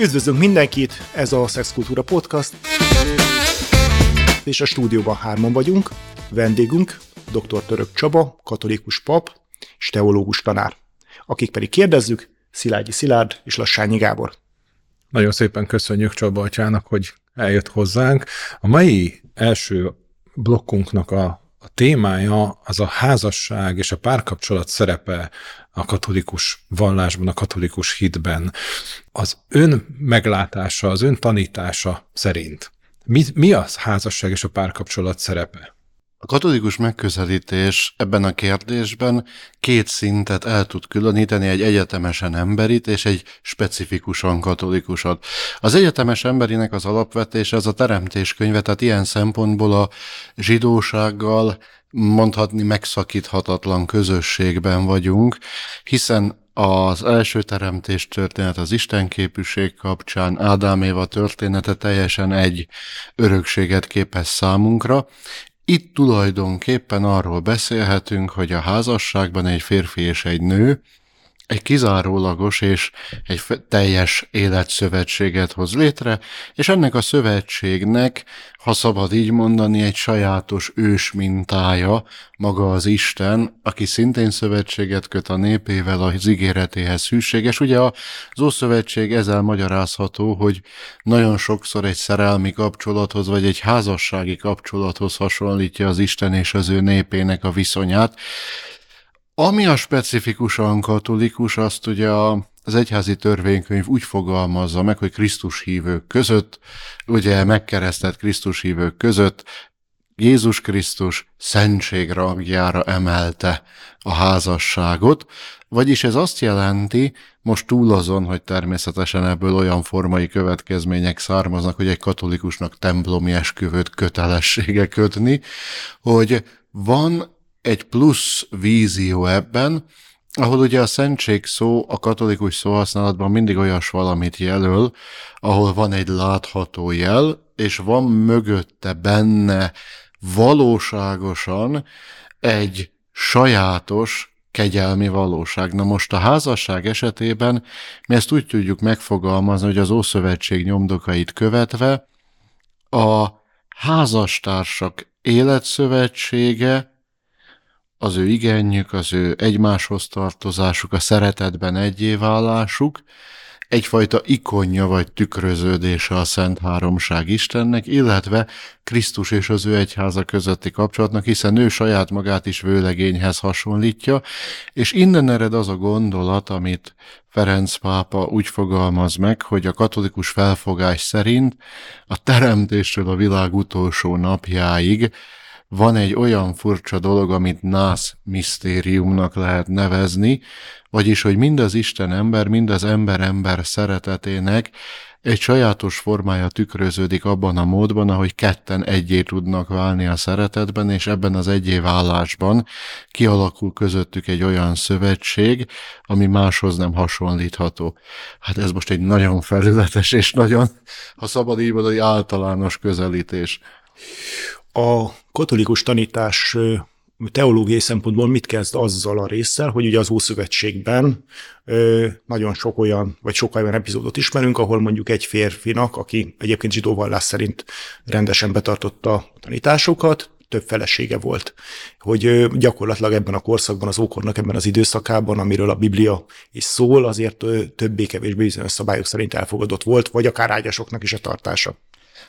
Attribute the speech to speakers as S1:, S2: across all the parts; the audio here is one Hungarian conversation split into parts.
S1: Üdvözlünk mindenkit, ez a Szexkultúra Podcast, és a stúdióban hárman vagyunk. Vendégünk dr. Török Csaba, katolikus pap és teológus tanár. Akik pedig kérdezzük, Szilágyi Szilárd és Lassányi Gábor.
S2: Nagyon szépen köszönjük Csaba atyának, hogy eljött hozzánk. A mai első blokkunknak a, a témája az a házasság és a párkapcsolat szerepe a katolikus vallásban, a katolikus hitben. Az ön meglátása, az ön tanítása szerint mi, mi az házasság és a párkapcsolat szerepe?
S3: A katolikus megközelítés ebben a kérdésben két szintet el tud különíteni, egy egyetemesen emberit és egy specifikusan katolikusat. Az egyetemes emberinek az alapvetése az a teremtéskönyve, tehát ilyen szempontból a zsidósággal mondhatni megszakíthatatlan közösségben vagyunk, hiszen az első teremtés történet az Istenképűség kapcsán, Ádám Éva története teljesen egy örökséget képez számunkra, itt tulajdonképpen arról beszélhetünk, hogy a házasságban egy férfi és egy nő egy kizárólagos és egy teljes életszövetséget hoz létre, és ennek a szövetségnek, ha szabad így mondani, egy sajátos ős mintája maga az Isten, aki szintén szövetséget köt a népével az ígéretéhez szűséges. Ugye az Ószövetség ezzel magyarázható, hogy nagyon sokszor egy szerelmi kapcsolathoz, vagy egy házassági kapcsolathoz hasonlítja az Isten és az ő népének a viszonyát, ami a specifikusan katolikus, azt ugye az egyházi törvénykönyv úgy fogalmazza meg, hogy Krisztus hívők között, ugye megkeresztett Krisztus hívők között Jézus Krisztus szentség rangjára emelte a házasságot, vagyis ez azt jelenti, most túl azon, hogy természetesen ebből olyan formai következmények származnak, hogy egy katolikusnak templomi esküvőt kötelessége kötni, hogy van egy plusz vízió ebben, ahol ugye a szentség szó a katolikus szóhasználatban mindig olyas valamit jelöl, ahol van egy látható jel, és van mögötte benne valóságosan egy sajátos kegyelmi valóság. Na most a házasság esetében mi ezt úgy tudjuk megfogalmazni, hogy az Ószövetség nyomdokait követve a házastársak életszövetsége az ő igenjük, az ő egymáshoz tartozásuk, a szeretetben egyéválásuk, egyfajta ikonja vagy tükröződése a Szent Háromság Istennek, illetve Krisztus és az ő egyháza közötti kapcsolatnak, hiszen ő saját magát is vőlegényhez hasonlítja, és innen ered az a gondolat, amit Ferenc pápa úgy fogalmaz meg, hogy a katolikus felfogás szerint a teremtésről a világ utolsó napjáig van egy olyan furcsa dolog, amit nász misztériumnak lehet nevezni, vagyis, hogy mind az Isten ember, mind az ember-ember szeretetének egy sajátos formája tükröződik abban a módban, ahogy ketten egyé tudnak válni a szeretetben, és ebben az egyé válásban kialakul közöttük egy olyan szövetség, ami máshoz nem hasonlítható. Hát ez most egy nagyon felületes és nagyon, ha szabad így mondani, általános közelítés.
S1: A katolikus tanítás teológiai szempontból mit kezd azzal a résszel, hogy ugye az Ószövetségben nagyon sok olyan, vagy sokkal olyan epizódot ismerünk, ahol mondjuk egy férfinak, aki egyébként zsidó vallás szerint rendesen betartotta a tanításokat, több felesége volt. Hogy gyakorlatilag ebben a korszakban, az ókornak ebben az időszakában, amiről a Biblia is szól, azért többé-kevésbé bizonyos szabályok szerint elfogadott volt, vagy akár ágyasoknak is a tartása.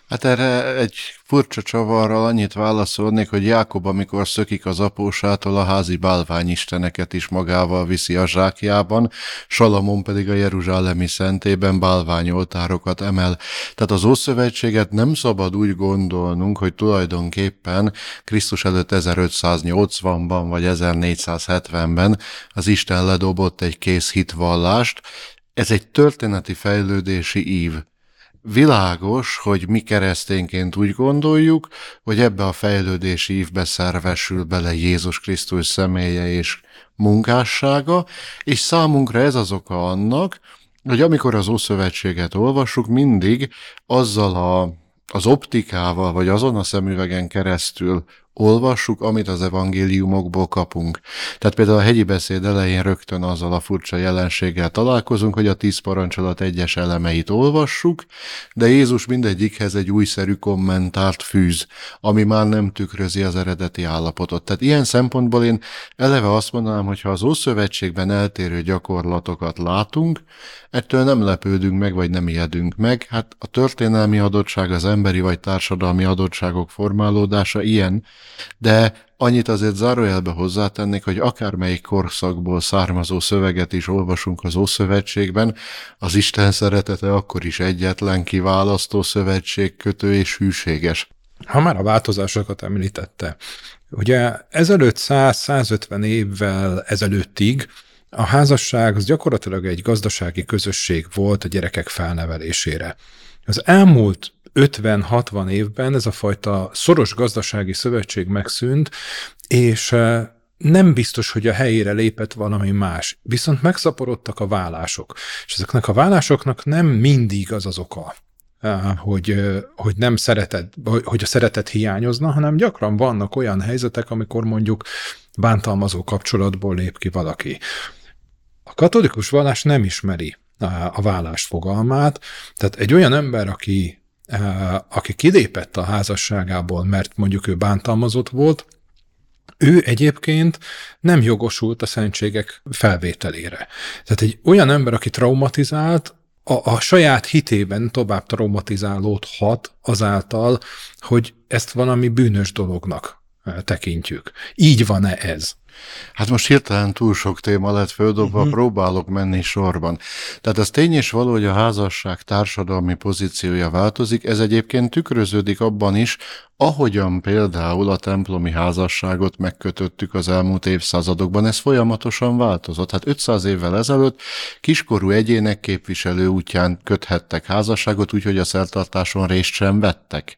S3: Hát erre egy furcsa csavarral annyit válaszolnék, hogy Jákob, amikor szökik az apósától, a házi bálványisteneket is magával viszi a zsákjában, Salamon pedig a Jeruzsálemi szentében bálványoltárokat emel. Tehát az Ószövetséget nem szabad úgy gondolnunk, hogy tulajdonképpen Krisztus előtt 1580-ban vagy 1470-ben az Isten ledobott egy kész hitvallást, ez egy történeti fejlődési ív. Világos, hogy mi keresztényként úgy gondoljuk, hogy ebbe a fejlődési évbe szervesül bele Jézus Krisztus személye és munkássága, és számunkra ez az oka annak, hogy amikor az Ószövetséget olvassuk, mindig azzal a, az optikával, vagy azon a szemüvegen keresztül olvassuk, amit az evangéliumokból kapunk. Tehát például a hegyi beszéd elején rögtön azzal a furcsa jelenséggel találkozunk, hogy a tíz parancsolat egyes elemeit olvassuk, de Jézus mindegyikhez egy újszerű kommentárt fűz, ami már nem tükrözi az eredeti állapotot. Tehát ilyen szempontból én eleve azt mondanám, hogy ha az Ószövetségben eltérő gyakorlatokat látunk, ettől nem lepődünk meg, vagy nem ijedünk meg. Hát a történelmi adottság, az emberi vagy társadalmi adottságok formálódása ilyen, de annyit azért zárójelbe hozzátennék, hogy akármelyik korszakból származó szöveget is olvasunk az Ószövetségben, az Isten szeretete akkor is egyetlen kiválasztó szövetség kötő és hűséges.
S2: Ha már a változásokat említette, ugye ezelőtt 100-150 évvel ezelőttig a házasság az gyakorlatilag egy gazdasági közösség volt a gyerekek felnevelésére. Az elmúlt 50-60 évben ez a fajta szoros gazdasági szövetség megszűnt, és eh, nem biztos, hogy a helyére lépett valami más. Viszont megszaporodtak a vállások. És ezeknek a vállásoknak nem mindig az az oka, eh, hogy, eh, hogy nem szeretet, hogy a szeretet hiányozna, hanem gyakran vannak olyan helyzetek, amikor mondjuk bántalmazó kapcsolatból lép ki valaki. A katolikus vallás nem ismeri a vállás fogalmát, tehát egy olyan ember, aki aki kilépett a házasságából, mert mondjuk ő bántalmazott volt, ő egyébként nem jogosult a szentségek felvételére. Tehát egy olyan ember, aki traumatizált, a, a saját hitében tovább traumatizálódhat azáltal, hogy ezt valami bűnös dolognak tekintjük. Így van-e ez?
S3: Hát most hirtelen túl sok téma lett földobva, uh-huh. próbálok menni sorban. Tehát az tény is való, hogy a házasság társadalmi pozíciója változik, ez egyébként tükröződik abban is, ahogyan például a templomi házasságot megkötöttük az elmúlt évszázadokban, ez folyamatosan változott. Hát 500 évvel ezelőtt kiskorú egyének képviselő útján köthettek házasságot, úgyhogy a szertartáson részt sem vettek.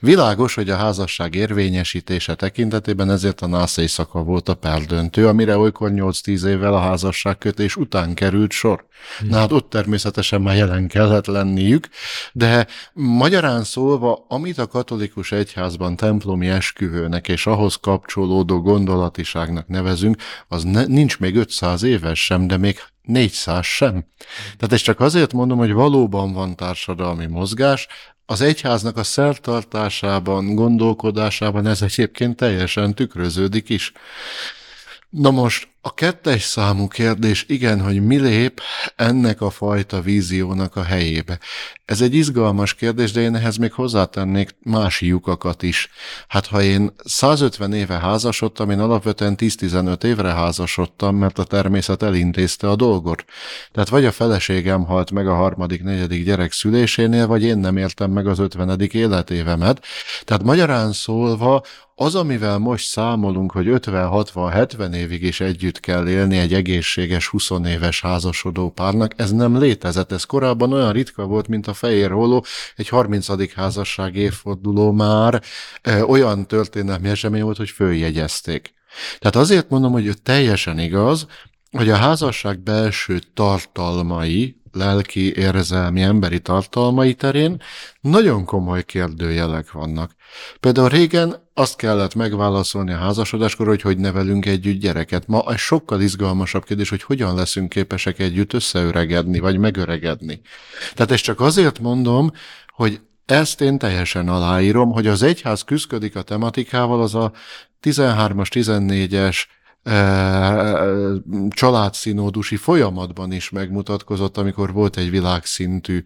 S3: Világos, hogy a házasság érvényesítése tekintetében ezért a nász éjszaka volt a perdöntő, amire olykor 8-10 évvel a házasságkötés után került sor. Hmm. Na hát ott természetesen már jelen kellett lenniük, de magyarán szólva, amit a katolikus egyházban templomi esküvőnek és ahhoz kapcsolódó gondolatiságnak nevezünk, az ne, nincs még 500 éves sem, de még 400 sem. Tehát ezt csak azért mondom, hogy valóban van társadalmi mozgás, az egyháznak a szertartásában, gondolkodásában ez egyébként teljesen tükröződik is. Na most a kettes számú kérdés, igen, hogy mi lép ennek a fajta víziónak a helyébe. Ez egy izgalmas kérdés, de én ehhez még hozzátennék más lyukakat is. Hát ha én 150 éve házasodtam, én alapvetően 10-15 évre házasodtam, mert a természet elintézte a dolgot. Tehát vagy a feleségem halt meg a harmadik, negyedik gyerek szülésénél, vagy én nem értem meg az 50. életévemet. Tehát magyarán szólva az, amivel most számolunk, hogy 50-60-70 évig is együtt kell élni egy egészséges 20 éves házasodó párnak, ez nem létezett. Ez korábban olyan ritka volt, mint a fehér holló, egy 30. házasság évforduló már olyan történelmi esemény volt, hogy följegyezték. Tehát azért mondom, hogy teljesen igaz, hogy a házasság belső tartalmai, lelki, érzelmi, emberi tartalmai terén nagyon komoly kérdőjelek vannak. Például régen azt kellett megválaszolni a házasodáskor, hogy hogy nevelünk együtt gyereket. Ma egy sokkal izgalmasabb kérdés, hogy hogyan leszünk képesek együtt összeöregedni, vagy megöregedni. Tehát ezt csak azért mondom, hogy ezt én teljesen aláírom, hogy az egyház küzdik a tematikával, az a 13-as, 14-es családszínódusi folyamatban is megmutatkozott, amikor volt egy világszintű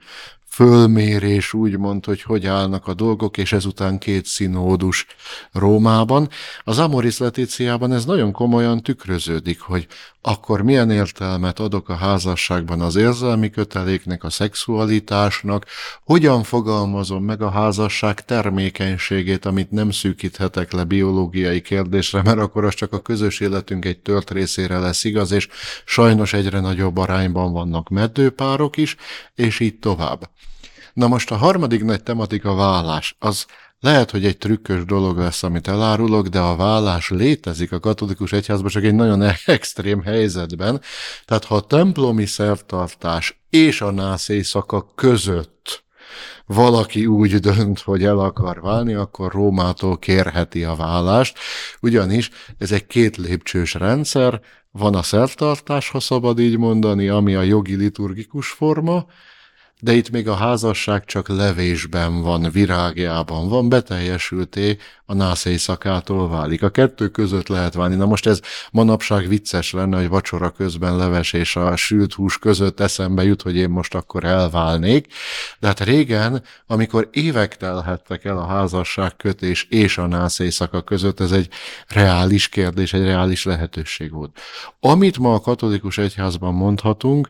S3: fölmérés, úgymond, hogy hogy állnak a dolgok, és ezután két színódus Rómában. Az Amoris Letíciában ez nagyon komolyan tükröződik, hogy akkor milyen értelmet adok a házasságban az érzelmi köteléknek, a szexualitásnak, hogyan fogalmazom meg a házasság termékenységét, amit nem szűkíthetek le biológiai kérdésre, mert akkor az csak a közös életünk egy tört részére lesz igaz, és sajnos egyre nagyobb arányban vannak meddőpárok is, és így tovább. Na most a harmadik nagy tematika vállás, az lehet, hogy egy trükkös dolog lesz, amit elárulok, de a vállás létezik a katolikus egyházban, csak egy nagyon extrém helyzetben. Tehát ha a templomi szertartás és a nász éjszaka között valaki úgy dönt, hogy el akar válni, akkor Rómától kérheti a vállást, ugyanis ez egy két lépcsős rendszer, van a szertartás, ha szabad így mondani, ami a jogi liturgikus forma, de itt még a házasság csak levésben van, virágjában van, beteljesülté a nász éjszakától válik. A kettő között lehet válni. Na most ez manapság vicces lenne, hogy vacsora közben leves és a sült hús között eszembe jut, hogy én most akkor elválnék. De hát régen, amikor évek telhettek el a házasság kötés és a nász éjszaka között, ez egy reális kérdés, egy reális lehetőség volt. Amit ma a katolikus egyházban mondhatunk,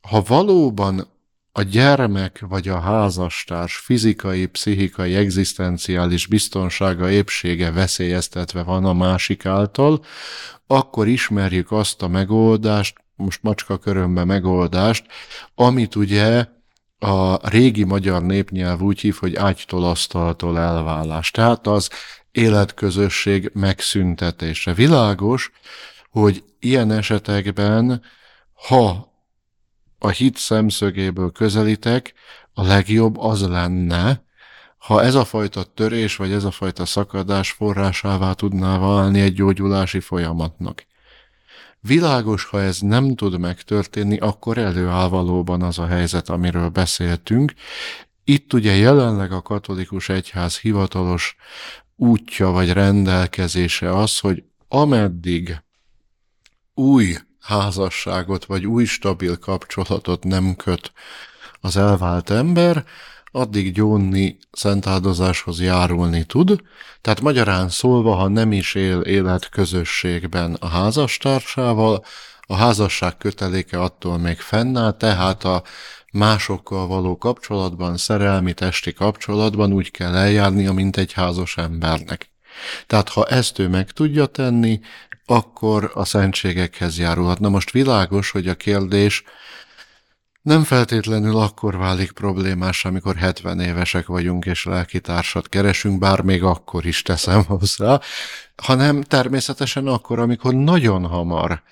S3: ha valóban a gyermek vagy a házastárs fizikai, pszichikai, egzisztenciális biztonsága, épsége veszélyeztetve van a másik által, akkor ismerjük azt a megoldást, most macska körömbe megoldást, amit ugye a régi magyar népnyelv úgy hív, hogy ágytól asztaltól elvállás. Tehát az életközösség megszüntetése. Világos, hogy ilyen esetekben, ha a hit szemszögéből közelítek, a legjobb az lenne, ha ez a fajta törés, vagy ez a fajta szakadás forrásává tudná válni egy gyógyulási folyamatnak. Világos, ha ez nem tud megtörténni, akkor előáll valóban az a helyzet, amiről beszéltünk. Itt ugye jelenleg a katolikus egyház hivatalos útja vagy rendelkezése az, hogy ameddig új házasságot vagy új stabil kapcsolatot nem köt az elvált ember, addig gyónni szentáldozáshoz járulni tud, tehát magyarán szólva, ha nem is él életközösségben a házastársával, a házasság köteléke attól még fennáll, tehát a másokkal való kapcsolatban, szerelmi testi kapcsolatban úgy kell eljárnia, mint egy házas embernek. Tehát ha ezt ő meg tudja tenni, akkor a szentségekhez járulhat. Na most világos, hogy a kérdés nem feltétlenül akkor válik problémás, amikor 70 évesek vagyunk és lelkitársat keresünk, bár még akkor is teszem hozzá, hanem természetesen akkor, amikor nagyon hamar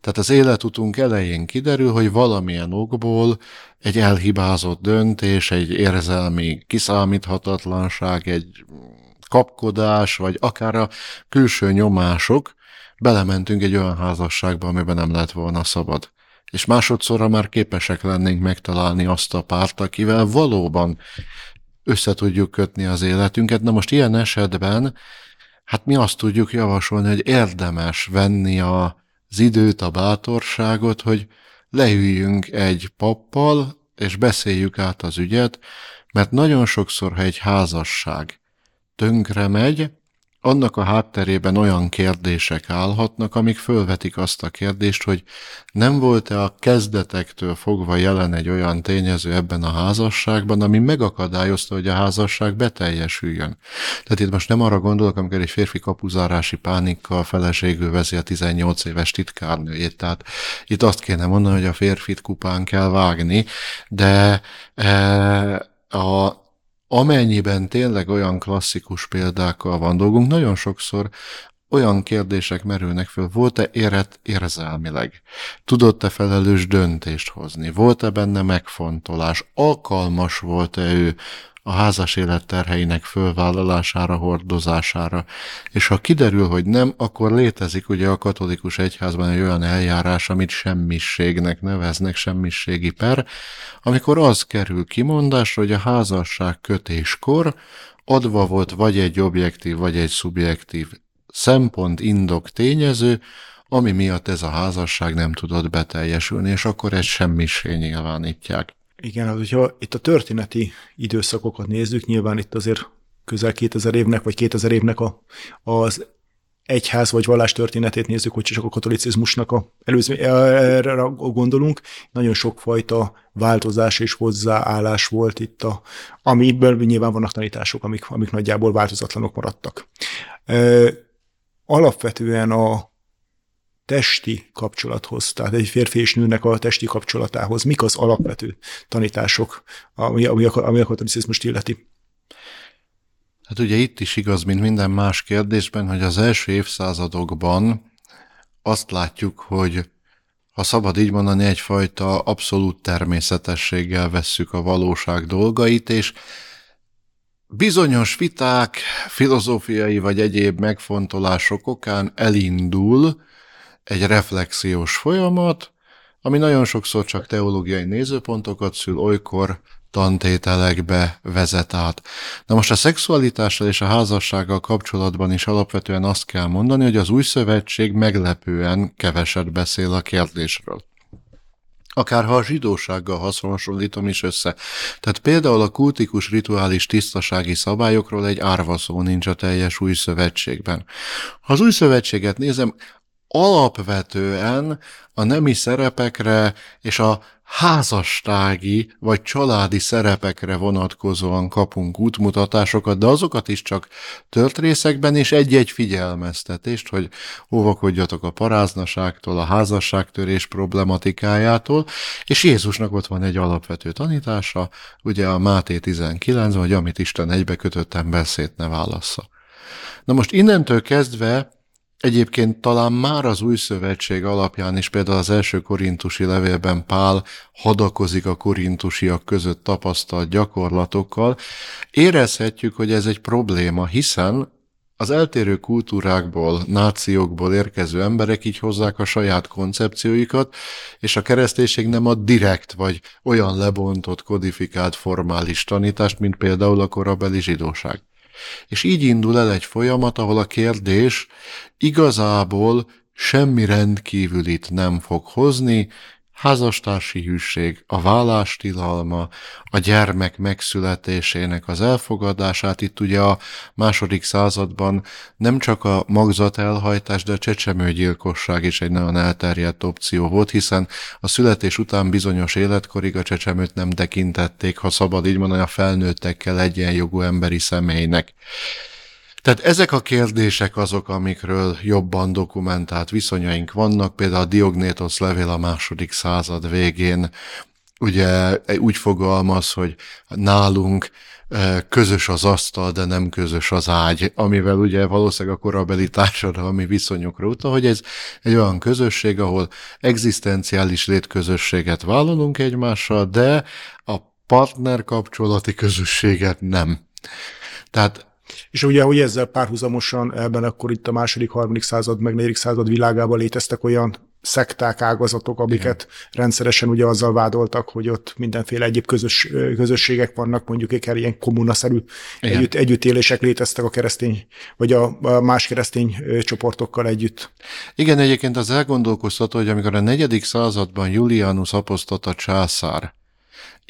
S3: tehát az életutunk elején kiderül, hogy valamilyen okból egy elhibázott döntés, egy érzelmi kiszámíthatatlanság, egy kapkodás, vagy akár a külső nyomások belementünk egy olyan házasságba, amiben nem lett volna szabad. És másodszorra már képesek lennénk megtalálni azt a párt, akivel valóban össze tudjuk kötni az életünket. Na most ilyen esetben, hát mi azt tudjuk javasolni, hogy érdemes venni a, az időt, a bátorságot, hogy leüljünk egy pappal, és beszéljük át az ügyet, mert nagyon sokszor, ha egy házasság tönkre megy, annak a hátterében olyan kérdések állhatnak, amik fölvetik azt a kérdést, hogy nem volt-e a kezdetektől fogva jelen egy olyan tényező ebben a házasságban, ami megakadályozta, hogy a házasság beteljesüljön. Tehát itt most nem arra gondolok, amikor egy férfi kapuzárási pánikkal feleségül veszi a 18 éves titkárnőjét. Tehát itt azt kéne mondani, hogy a férfit kupán kell vágni, de e, a amennyiben tényleg olyan klasszikus példákkal van dolgunk, nagyon sokszor olyan kérdések merülnek föl, volt-e érett érzelmileg? Tudott-e felelős döntést hozni? Volt-e benne megfontolás? Alkalmas volt-e ő a házas élet terheinek fölvállalására, hordozására. És ha kiderül, hogy nem, akkor létezik ugye a katolikus egyházban egy olyan eljárás, amit semmiségnek neveznek, semmiségi per, amikor az kerül kimondásra, hogy a házasság kötéskor adva volt vagy egy objektív, vagy egy szubjektív szempont, indok, tényező, ami miatt ez a házasság nem tudott beteljesülni, és akkor egy semmisé nyilvánítják.
S1: Igen, az, hogyha itt a történeti időszakokat nézzük, nyilván itt azért közel 2000 évnek, vagy 2000 évnek a, az egyház vagy vallás történetét nézzük, hogy csak a katolicizmusnak a előző, erre gondolunk, nagyon sokfajta változás és hozzáállás volt itt, a, amiből nyilván vannak tanítások, amik, amik nagyjából változatlanok maradtak. E, alapvetően a testi kapcsolathoz, tehát egy férfi és nőnek a testi kapcsolatához, mik az alapvető tanítások, ami, ami, ami a katolicizmust illeti?
S3: Hát ugye itt is igaz, mint minden más kérdésben, hogy az első évszázadokban azt látjuk, hogy ha szabad így mondani, egyfajta abszolút természetességgel vesszük a valóság dolgait, és bizonyos viták, filozófiai vagy egyéb megfontolások okán elindul egy reflexiós folyamat, ami nagyon sokszor csak teológiai nézőpontokat szül, olykor tantételekbe vezet át. Na most a szexualitással és a házassággal kapcsolatban is alapvetően azt kell mondani, hogy az új szövetség meglepően keveset beszél a kérdésről akárha a zsidósággal hasonlítom is össze. Tehát például a kultikus rituális tisztasági szabályokról egy árva szó nincs a teljes új szövetségben. Ha az új szövetséget nézem, alapvetően a nemi szerepekre és a házastági vagy családi szerepekre vonatkozóan kapunk útmutatásokat, de azokat is csak tört részekben, és egy-egy figyelmeztetést, hogy óvakodjatok a paráznaságtól, a házasságtörés problematikájától, és Jézusnak ott van egy alapvető tanítása, ugye a Máté 19, hogy amit Isten egybe kötött ember szét ne válassza. Na most innentől kezdve Egyébként talán már az új szövetség alapján is például az első korintusi levélben Pál hadakozik a korintusiak között tapasztalt gyakorlatokkal. Érezhetjük, hogy ez egy probléma, hiszen az eltérő kultúrákból, nációkból érkező emberek így hozzák a saját koncepcióikat, és a kereszténység nem ad direkt vagy olyan lebontott, kodifikált formális tanítást, mint például a korabeli zsidóság. És így indul el egy folyamat, ahol a kérdés igazából semmi rendkívülit nem fog hozni, házastársi hűség, a vállástilalma, a gyermek megszületésének az elfogadását. Itt ugye a második században nem csak a magzat elhajtás, de a csecsemőgyilkosság is egy nagyon elterjedt opció volt, hiszen a születés után bizonyos életkorig a csecsemőt nem tekintették, ha szabad így mondani, a felnőttekkel egyenjogú emberi személynek. Tehát ezek a kérdések azok, amikről jobban dokumentált viszonyaink vannak, például a Diognétos levél a második század végén ugye úgy fogalmaz, hogy nálunk e, közös az asztal, de nem közös az ágy, amivel ugye valószínűleg a korabeli társadalmi viszonyokra utal, hogy ez egy olyan közösség, ahol egzisztenciális létközösséget vállalunk egymással, de a partner kapcsolati közösséget nem. Tehát
S1: és ugye, hogy ezzel párhuzamosan ebben akkor itt a második, harmadik század, meg negyedik század világában léteztek olyan szekták, ágazatok, amiket Igen. rendszeresen ugye azzal vádoltak, hogy ott mindenféle egyéb közös, közösségek vannak, mondjuk egy ilyen kommunaszerű együtt, együttélések léteztek a keresztény, vagy a, a más keresztény csoportokkal együtt.
S3: Igen, egyébként az elgondolkoztató, hogy amikor a negyedik században Julianus apostata császár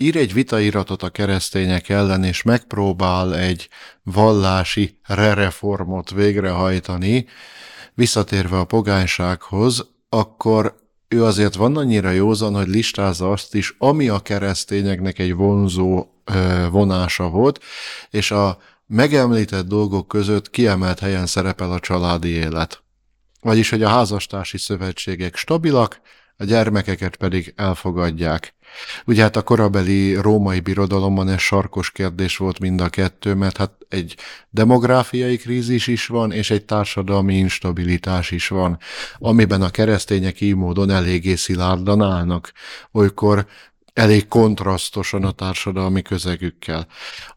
S3: ír egy vitairatot a keresztények ellen, és megpróbál egy vallási rereformot végrehajtani, visszatérve a pogánysághoz, akkor ő azért van annyira józan, hogy listázza azt is, ami a keresztényeknek egy vonzó vonása volt, és a megemlített dolgok között kiemelt helyen szerepel a családi élet. Vagyis, hogy a házastársi szövetségek stabilak, a gyermekeket pedig elfogadják. Ugye hát a korabeli római birodalomban ez sarkos kérdés volt mind a kettő, mert hát egy demográfiai krízis is van, és egy társadalmi instabilitás is van, amiben a keresztények így módon eléggé szilárdan állnak, olykor elég kontrasztosan a társadalmi közegükkel.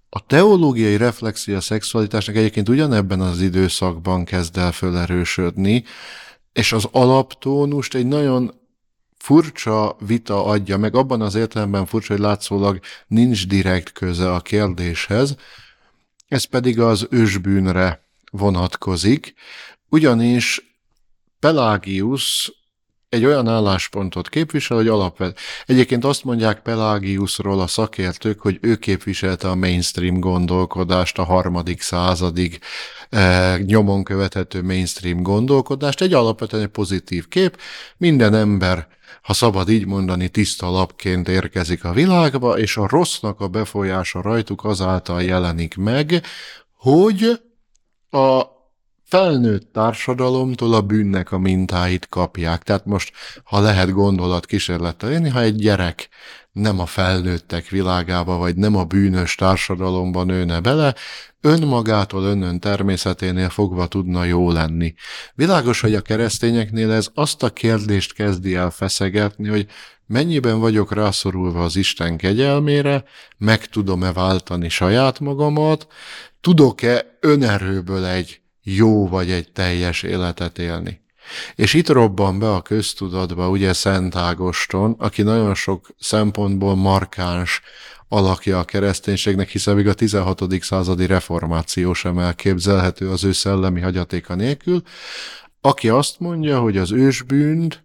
S3: A teológiai reflexia a szexualitásnak egyébként ugyanebben az időszakban kezd el fölerősödni, és az alaptónust egy nagyon furcsa vita adja meg, abban az értelemben furcsa, hogy látszólag nincs direkt köze a kérdéshez, ez pedig az ősbűnre vonatkozik, ugyanis Pelágius egy olyan álláspontot képvisel, hogy alapvet. Egyébként azt mondják Pelágiusról a szakértők, hogy ő képviselte a mainstream gondolkodást, a harmadik századig nyomon követhető mainstream gondolkodást. Egy alapvetően egy pozitív kép. Minden ember ha szabad így mondani, tiszta lapként érkezik a világba, és a rossznak a befolyása rajtuk azáltal jelenik meg, hogy a felnőtt társadalomtól a bűnnek a mintáit kapják. Tehát most, ha lehet gondolat kísérlettel élni, ha egy gyerek nem a felnőttek világába, vagy nem a bűnös társadalomban nőne bele, önmagától, önön természeténél fogva tudna jó lenni. Világos, hogy a keresztényeknél ez azt a kérdést kezdi el feszegetni, hogy mennyiben vagyok rászorulva az Isten kegyelmére, meg tudom-e váltani saját magamat, tudok-e önerőből egy jó vagy egy teljes életet élni. És itt robban be a köztudatba ugye Szent Ágoston, aki nagyon sok szempontból markáns alakja a kereszténységnek, hiszen még a 16. századi reformáció sem elképzelhető az ő szellemi hagyatéka nélkül, aki azt mondja, hogy az ősbűnt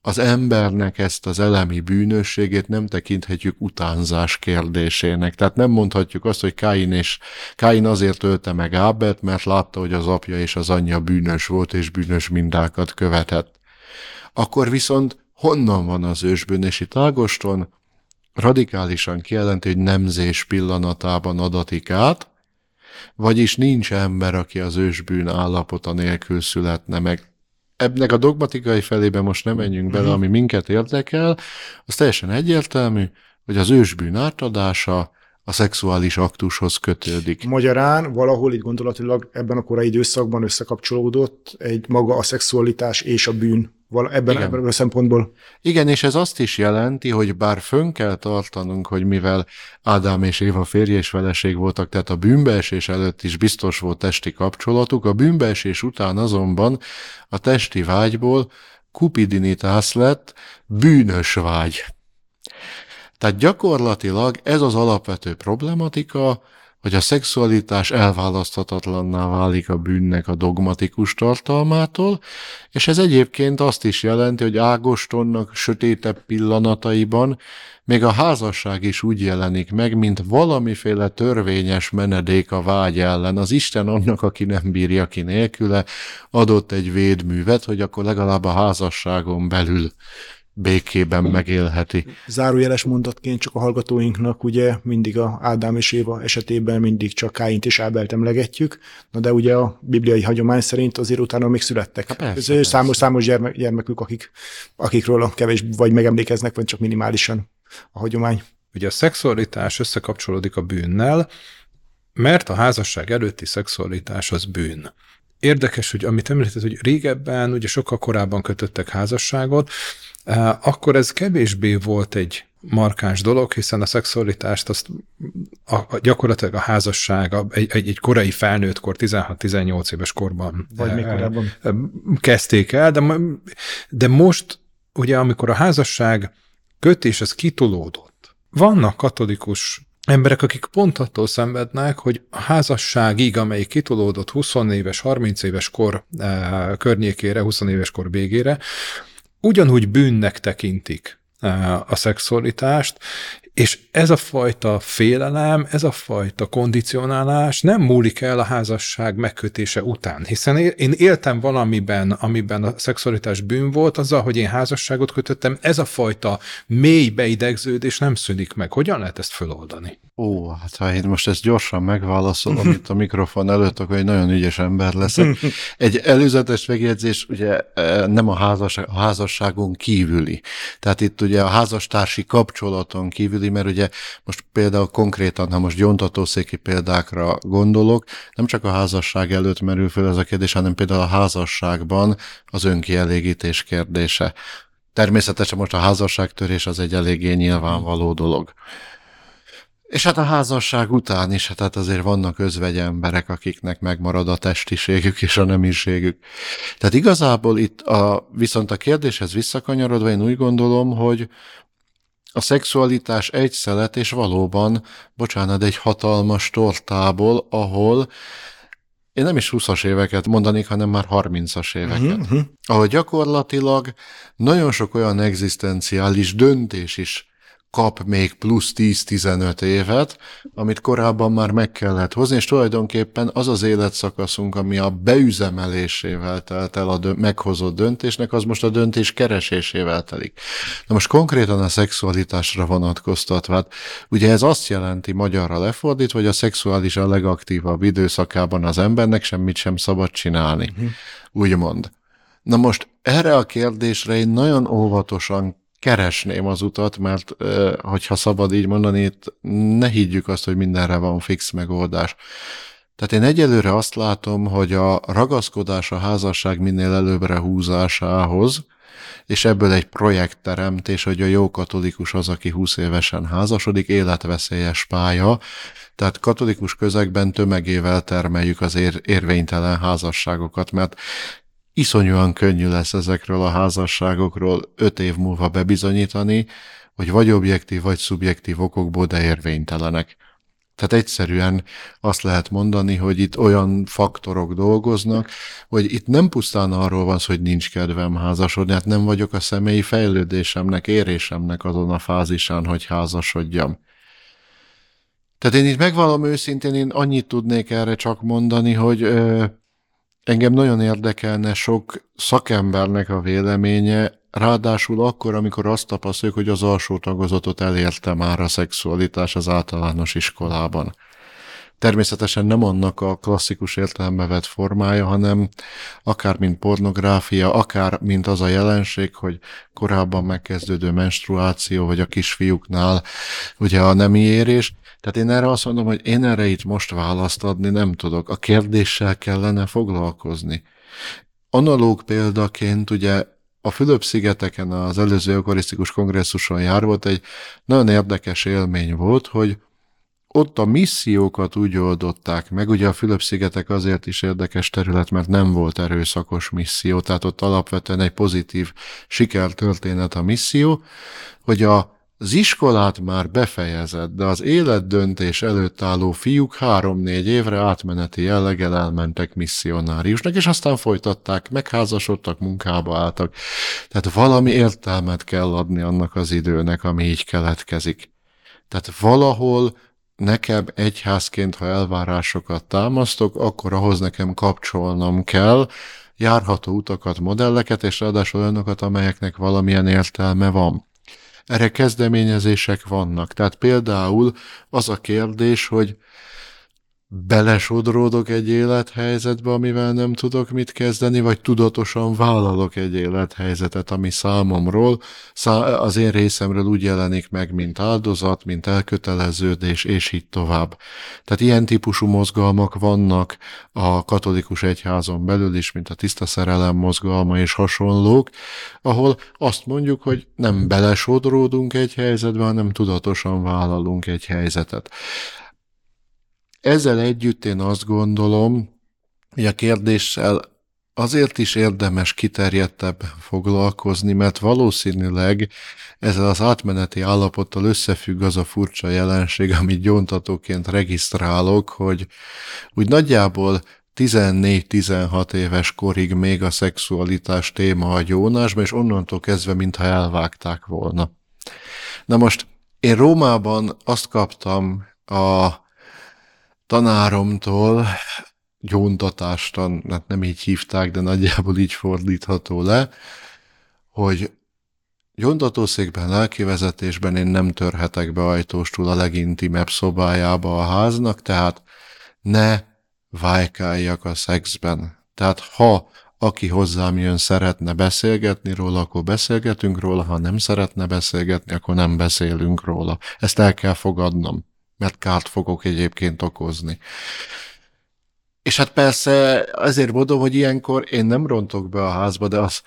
S3: az embernek ezt az elemi bűnösségét nem tekinthetjük utánzás kérdésének. Tehát nem mondhatjuk azt, hogy Káin, és, Káin azért ölte meg Ábelt, mert látta, hogy az apja és az anyja bűnös volt, és bűnös mindákat követett. Akkor viszont honnan van az ősbűn, itt Ágoston radikálisan kijelenti, hogy nemzés pillanatában adatik át, vagyis nincs ember, aki az ősbűn állapota nélkül születne meg ebnek a dogmatikai felébe most nem menjünk bele, mhm. ami minket érdekel, az teljesen egyértelmű, hogy az ősbűn átadása a szexuális aktushoz kötődik.
S1: Magyarán valahol itt gondolatilag ebben a korai időszakban összekapcsolódott egy maga a szexualitás és a bűn ebben, Igen. ebben a szempontból.
S3: Igen, és ez azt is jelenti, hogy bár fönn kell tartanunk, hogy mivel Ádám és Éva férj és feleség voltak, tehát a bűnbeesés előtt is biztos volt testi kapcsolatuk, a bűnbeesés után azonban a testi vágyból kupidinitász lett bűnös vágy. Tehát gyakorlatilag ez az alapvető problematika, hogy a szexualitás elválaszthatatlanná válik a bűnnek a dogmatikus tartalmától, és ez egyébként azt is jelenti, hogy Ágostonnak sötétebb pillanataiban még a házasság is úgy jelenik meg, mint valamiféle törvényes menedék a vágy ellen. Az Isten annak, aki nem bírja ki nélküle, adott egy védművet, hogy akkor legalább a házasságon belül békében megélheti.
S1: Zárójeles mondatként csak a hallgatóinknak ugye mindig a Ádám és Éva esetében mindig csak Káint és Ábelt emlegetjük, na de ugye a bibliai hagyomány szerint azért utána még születtek. Ha persze, persze. Számos, számos gyermek, gyermekük, akik, akikről a kevés vagy megemlékeznek, vagy csak minimálisan a hagyomány.
S2: Ugye a szexualitás összekapcsolódik a bűnnel, mert a házasság előtti szexualitás az bűn. Érdekes, hogy amit említett, hogy régebben, ugye sokkal korábban kötöttek házasságot, akkor ez kevésbé volt egy markáns dolog, hiszen a szexualitást azt a, a, gyakorlatilag a házasság a, egy, egy, egy korai felnőttkor, 16-18 éves korban
S1: Vagy még korábban.
S2: kezdték el, de, de most ugye amikor a házasság kötés az kitolódott, vannak katolikus emberek, akik pont attól szenvednek, hogy a házasságig, amelyik kitolódott 20 éves, 30 éves kor e, környékére, 20 éves kor végére, ugyanúgy bűnnek tekintik a szexualitást, és ez a fajta félelem, ez a fajta kondicionálás nem múlik el a házasság megkötése után, hiszen én éltem valamiben, amiben a szexualitás bűn volt, azzal, hogy én házasságot kötöttem, ez a fajta mély beidegződés nem szűnik meg. Hogyan lehet ezt föloldani?
S3: Ó, hát ha én most ezt gyorsan megválaszolom itt a mikrofon előtt, akkor egy nagyon ügyes ember leszek. Egy előzetes megjegyzés, ugye nem a, házasság, a házasságon kívüli. Tehát itt ugye a házastársi kapcsolaton kívüli, mert ugye most például konkrétan, ha most gyontatószéki példákra gondolok, nem csak a házasság előtt merül fel ez a kérdés, hanem például a házasságban az önkielégítés kérdése. Természetesen most a házasságtörés az egy eléggé nyilvánvaló dolog. És hát a házasság után is, hát azért vannak özvegy emberek, akiknek megmarad a testiségük és a nemiségük. Tehát igazából itt a, viszont a kérdéshez visszakanyarodva én úgy gondolom, hogy a szexualitás egy szelet, és valóban, bocsánat, egy hatalmas tortából, ahol én nem is 20-as éveket mondanék, hanem már 30-as éveket. Uh-huh. Ahol gyakorlatilag nagyon sok olyan egzisztenciális döntés is kap még plusz 10-15 évet, amit korábban már meg kellett hozni, és tulajdonképpen az az életszakaszunk, ami a beüzemelésével telt el a dö- meghozott döntésnek, az most a döntés keresésével telik. Na most konkrétan a szexualitásra vonatkoztatva, hát ugye ez azt jelenti magyarra lefordít, hogy a szexuális a legaktívabb időszakában az embernek semmit sem szabad csinálni, uh-huh. úgymond. Na most erre a kérdésre én nagyon óvatosan keresném az utat, mert hogyha szabad így mondani, itt ne higgyük azt, hogy mindenre van fix megoldás. Tehát én egyelőre azt látom, hogy a ragaszkodás a házasság minél előbbre húzásához, és ebből egy projektteremtés, hogy a jó katolikus az, aki 20 évesen házasodik, életveszélyes pálya, tehát katolikus közegben tömegével termeljük az ér- érvénytelen házasságokat, mert iszonyúan könnyű lesz ezekről a házasságokról öt év múlva bebizonyítani, hogy vagy objektív, vagy szubjektív okokból, de érvénytelenek. Tehát egyszerűen azt lehet mondani, hogy itt olyan faktorok dolgoznak, hogy itt nem pusztán arról van szó, hogy nincs kedvem házasodni, hát nem vagyok a személyi fejlődésemnek, érésemnek azon a fázisán, hogy házasodjam. Tehát én itt megvalom őszintén, én annyit tudnék erre csak mondani, hogy ö, Engem nagyon érdekelne sok szakembernek a véleménye, ráadásul akkor, amikor azt tapasztaljuk, hogy az alsó tagozatot elérte már a szexualitás az általános iskolában. Természetesen nem annak a klasszikus értelembe vett formája, hanem akár mint pornográfia, akár mint az a jelenség, hogy korábban megkezdődő menstruáció, vagy a kisfiúknál ugye a nemi érés, tehát én erre azt mondom, hogy én erre itt most választ adni nem tudok. A kérdéssel kellene foglalkozni. Analóg példaként ugye a Fülöp-szigeteken az előző eukarisztikus kongresszuson jár volt, egy nagyon érdekes élmény volt, hogy ott a missziókat úgy oldották meg, ugye a Fülöp-szigetek azért is érdekes terület, mert nem volt erőszakos misszió, tehát ott alapvetően egy pozitív sikertörténet a misszió, hogy a az iskolát már befejezett, de az életdöntés előtt álló fiúk három-négy évre átmeneti jelleggel elmentek misszionáriusnak, és aztán folytatták, megházasodtak, munkába álltak. Tehát valami értelmet kell adni annak az időnek, ami így keletkezik. Tehát valahol nekem egyházként, ha elvárásokat támasztok, akkor ahhoz nekem kapcsolnom kell járható utakat, modelleket, és ráadásul olyanokat, amelyeknek valamilyen értelme van. Erre kezdeményezések vannak. Tehát például az a kérdés, hogy belesodródok egy élethelyzetbe, amivel nem tudok mit kezdeni, vagy tudatosan vállalok egy élethelyzetet, ami számomról, az én részemről úgy jelenik meg, mint áldozat, mint elköteleződés, és így tovább. Tehát ilyen típusú mozgalmak vannak a katolikus egyházon belül is, mint a tiszta szerelem mozgalma és hasonlók, ahol azt mondjuk, hogy nem belesodródunk egy helyzetbe, hanem tudatosan vállalunk egy helyzetet. Ezzel együtt én azt gondolom, hogy a kérdéssel azért is érdemes kiterjedtebb foglalkozni, mert valószínűleg ezzel az átmeneti állapottal összefügg az a furcsa jelenség, amit gyóntatóként regisztrálok, hogy úgy nagyjából 14-16 éves korig még a szexualitás téma a gyónásban, és onnantól kezdve, mintha elvágták volna. Na most én Rómában azt kaptam a tanáromtól gyóntatástan, hát nem így hívták, de nagyjából így fordítható le, hogy gyóntatószékben, lelkivezetésben én nem törhetek be ajtóstul a legintimebb szobájába a háznak, tehát ne vájkáljak a szexben. Tehát ha aki hozzám jön, szeretne beszélgetni róla, akkor beszélgetünk róla, ha nem szeretne beszélgetni, akkor nem beszélünk róla. Ezt el kell fogadnom mert kárt fogok egyébként okozni. És hát persze azért mondom, hogy ilyenkor én nem rontok be a házba, de az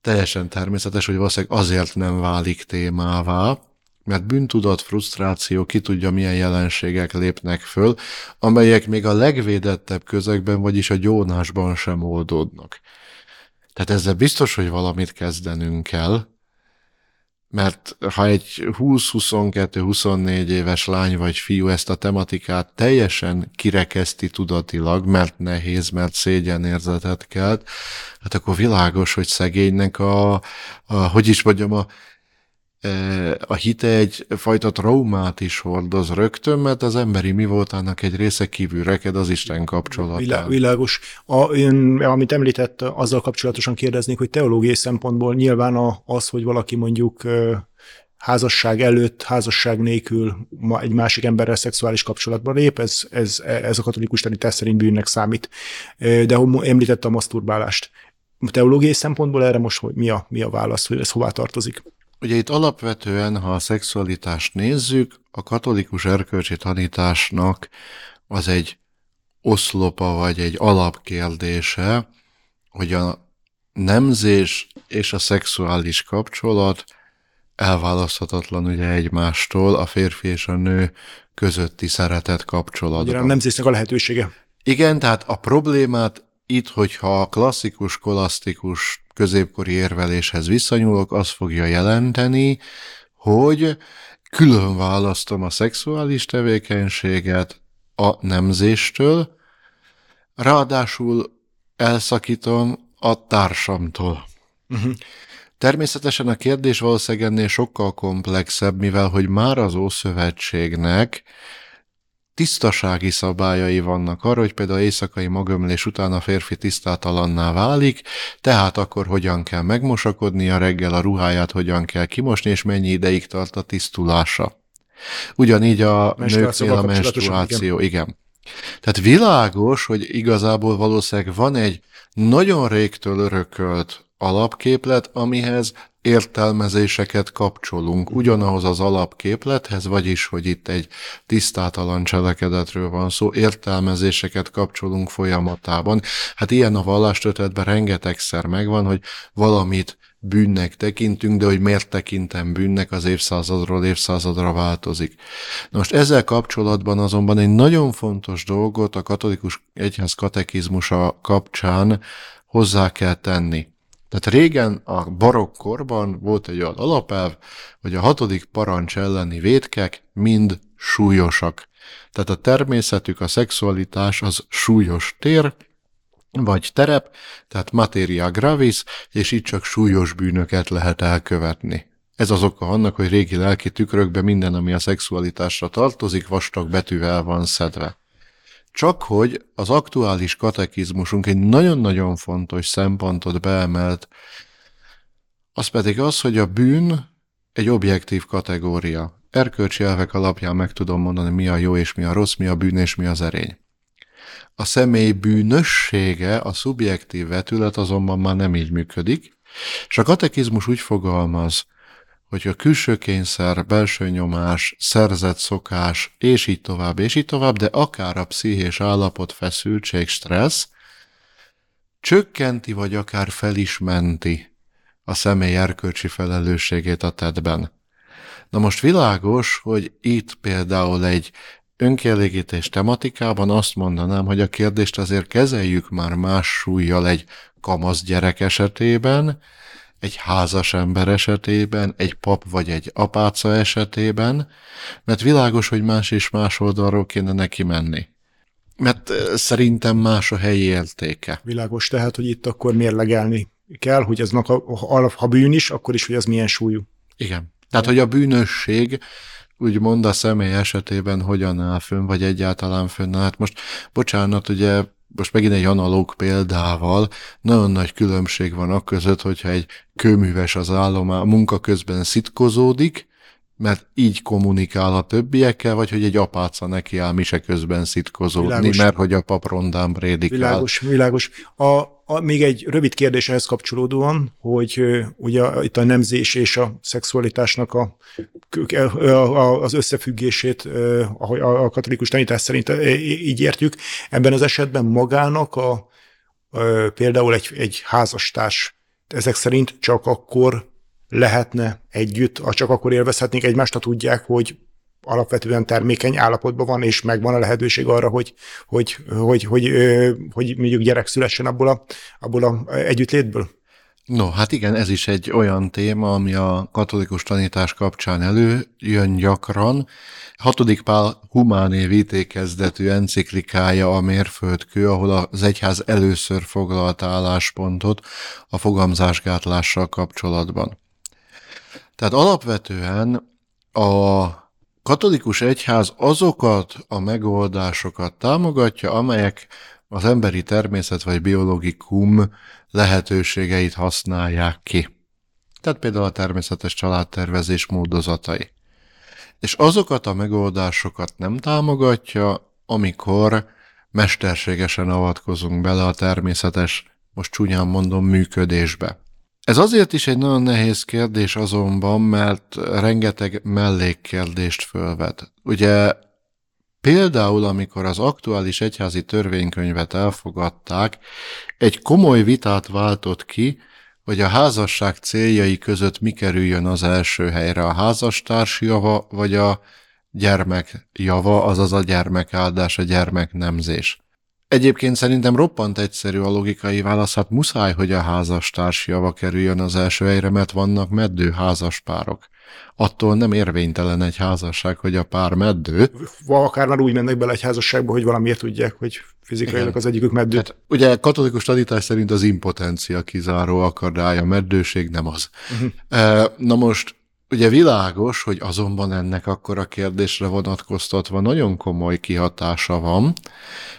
S3: teljesen természetes, hogy valószínűleg azért nem válik témává, mert bűntudat, frusztráció, ki tudja milyen jelenségek lépnek föl, amelyek még a legvédettebb közegben, vagyis a gyónásban sem oldódnak. Tehát ezzel biztos, hogy valamit kezdenünk kell, mert ha egy 20-22-24 éves lány vagy fiú ezt a tematikát teljesen kirekeszti tudatilag, mert nehéz, mert szégyenérzetet kelt, hát akkor világos, hogy szegénynek a, a hogy is mondjam, a a hite egyfajta traumát is hordoz rögtön, mert az emberi mi voltának egy része kívül reked az Isten kapcsolatán.
S1: Világos. A, én, amit említett, azzal kapcsolatosan kérdeznék, hogy teológiai szempontból nyilván az, hogy valaki mondjuk házasság előtt, házasság nélkül egy másik emberrel szexuális kapcsolatban lép, ez, ez, ez a katolikus tanítás szerint bűnnek számít. De említette a maszturbálást. Teológiai szempontból erre most hogy mi a, mi a válasz, hogy ez hová tartozik?
S3: Ugye itt alapvetően, ha a szexualitást nézzük, a katolikus erkölcsi tanításnak az egy oszlopa vagy egy alapkérdése, hogy a nemzés és a szexuális kapcsolat elválaszthatatlan ugye egymástól a férfi és a nő közötti szeretet kapcsolatban. Ugye
S1: a nemzésnek a lehetősége.
S3: Igen, tehát a problémát itt, hogyha a klasszikus, kolasztikus középkori érveléshez visszanyúlok, az fogja jelenteni, hogy külön választom a szexuális tevékenységet a nemzéstől, ráadásul elszakítom a társamtól. Uh-huh. Természetesen a kérdés valószínűleg ennél sokkal komplexebb, mivel hogy már az Ószövetségnek tisztasági szabályai vannak arra, hogy például éjszakai magömlés után a férfi tisztátalanná válik, tehát akkor hogyan kell megmosakodni a reggel, a ruháját hogyan kell kimosni, és mennyi ideig tart a tisztulása. Ugyanígy a nőknél a menstruáció, igen. igen. Tehát világos, hogy igazából valószínűleg van egy nagyon régtől örökölt alapképlet, amihez értelmezéseket kapcsolunk ugyanahoz az alapképlethez, vagyis, hogy itt egy tisztátalan cselekedetről van szó, értelmezéseket kapcsolunk folyamatában. Hát ilyen a vallástötetben rengetegszer megvan, hogy valamit bűnnek tekintünk, de hogy miért tekintem bűnnek, az évszázadról évszázadra változik. Most ezzel kapcsolatban azonban egy nagyon fontos dolgot a katolikus egyház katekizmusa kapcsán hozzá kell tenni. Tehát régen a barokk korban volt egy olyan alapelv, hogy a hatodik parancs elleni vétkek mind súlyosak. Tehát a természetük, a szexualitás az súlyos tér, vagy terep, tehát materia gravis, és itt csak súlyos bűnöket lehet elkövetni. Ez az oka annak, hogy régi lelki tükrökben minden, ami a szexualitásra tartozik, vastag betűvel van szedve. Csak hogy az aktuális katekizmusunk egy nagyon-nagyon fontos szempontot beemelt, az pedig az, hogy a bűn egy objektív kategória. Erkölcsi elvek alapján meg tudom mondani, mi a jó és mi a rossz, mi a bűn és mi az erény. A személy bűnössége, a szubjektív vetület azonban már nem így működik, és a katekizmus úgy fogalmaz, hogy a külső kényszer, belső nyomás, szerzett szokás, és így tovább, és így tovább, de akár a pszichés állapot, feszültség, stressz, csökkenti vagy akár felismenti a személy erkölcsi felelősségét a tettben. Na most világos, hogy itt például egy önkielégítés tematikában azt mondanám, hogy a kérdést azért kezeljük már más súlyjal egy kamasz gyerek esetében, egy házas ember esetében, egy pap vagy egy apáca esetében, mert világos, hogy más és más oldalról kéne neki menni. Mert szerintem más a helyi értéke.
S1: Világos, tehát, hogy itt akkor mérlegelni kell, hogy ez ha, ha bűn is, akkor is, hogy ez milyen súlyú.
S3: Igen. Tehát, hogy a bűnösség úgymond a személy esetében hogyan áll fönn, vagy egyáltalán fönn. Hát most, bocsánat, ugye most megint egy analóg példával, nagyon nagy különbség van a között, hogyha egy kőműves az állomá, a munka közben szitkozódik, mert így kommunikál a többiekkel, vagy hogy egy apáca neki áll mise közben szitkozódni, világos. mert hogy a pap rondán prédikál.
S1: Világos, világos. A, a, még egy rövid kérdés ehhez kapcsolódóan, hogy ugye itt a nemzés és a szexualitásnak a, a, az összefüggését, a, a katolikus tanítás szerint így értjük, ebben az esetben magának a, a például egy, egy házastárs ezek szerint csak akkor lehetne együtt, csak akkor élvezhetnék egymást, ha tudják, hogy alapvetően termékeny állapotban van, és megvan a lehetőség arra, hogy, hogy, hogy, hogy, hogy, mondjuk gyerek szülessen abból a, abból a együttlétből?
S3: No, hát igen, ez is egy olyan téma, ami a katolikus tanítás kapcsán előjön gyakran. Hatodik Pál humáné vitékezdetű enciklikája a mérföldkő, ahol az egyház először foglalt álláspontot a fogamzásgátlással kapcsolatban. Tehát alapvetően a katolikus egyház azokat a megoldásokat támogatja, amelyek az emberi természet vagy biológikum lehetőségeit használják ki. Tehát például a természetes családtervezés módozatai. És azokat a megoldásokat nem támogatja, amikor mesterségesen avatkozunk bele a természetes, most csúnyán mondom, működésbe. Ez azért is egy nagyon nehéz kérdés azonban, mert rengeteg mellékkérdést fölvet. Ugye például, amikor az aktuális egyházi törvénykönyvet elfogadták, egy komoly vitát váltott ki, hogy a házasság céljai között mi kerüljön az első helyre, a házastárs java, vagy a gyermek java, azaz a gyermekáldás, a gyermeknemzés. Egyébként szerintem roppant egyszerű a logikai válasz, hát muszáj, hogy a házastárs java kerüljön az első helyre, mert vannak meddő házaspárok. Attól nem érvénytelen egy házasság, hogy a pár meddő.
S1: Akár már úgy mennek bele egy házasságba, hogy valamiért tudják, hogy fizikailag az egyikük meddő. Hát,
S3: ugye katolikus tanítás szerint az impotencia kizáró akadálya, meddőség nem az. Uh-huh. Na most Ugye világos, hogy azonban ennek akkor a kérdésre vonatkoztatva nagyon komoly kihatása van,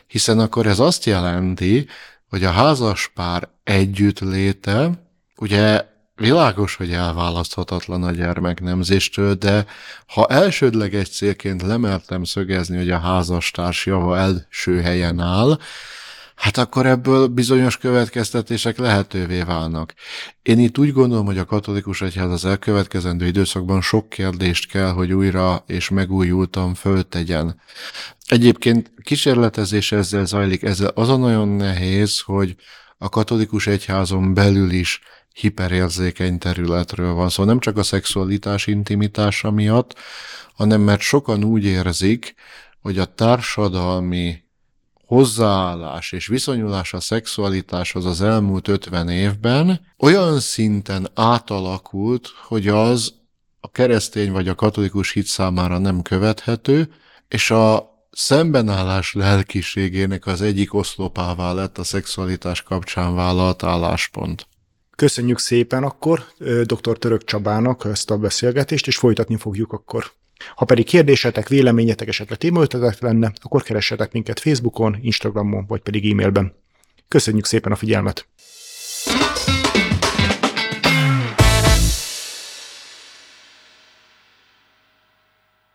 S3: hiszen akkor ez azt jelenti, hogy a házaspár együttléte, ugye világos, hogy elválaszthatatlan a gyermeknemzéstől, de ha elsődleges célként lemertem szögezni, hogy a házastárs java első helyen áll, hát akkor ebből bizonyos következtetések lehetővé válnak. Én itt úgy gondolom, hogy a katolikus egyház az elkövetkezendő időszakban sok kérdést kell, hogy újra és megújultan föltegyen. Egyébként kísérletezés ezzel zajlik, ezzel az a nagyon nehéz, hogy a katolikus egyházon belül is hiperérzékeny területről van szó. Szóval nem csak a szexualitás intimitása miatt, hanem mert sokan úgy érzik, hogy a társadalmi hozzáállás és viszonyulás a szexualitáshoz az elmúlt 50 évben olyan szinten átalakult, hogy az a keresztény vagy a katolikus hit számára nem követhető, és a szembenállás lelkiségének az egyik oszlopává lett a szexualitás kapcsán vállalt álláspont.
S1: Köszönjük szépen akkor dr. Török Csabának ezt a beszélgetést, és folytatni fogjuk akkor. Ha pedig kérdésetek, véleményetek, esetleg témaötletek lenne, akkor keressetek minket Facebookon, Instagramon, vagy pedig e-mailben. Köszönjük szépen a figyelmet!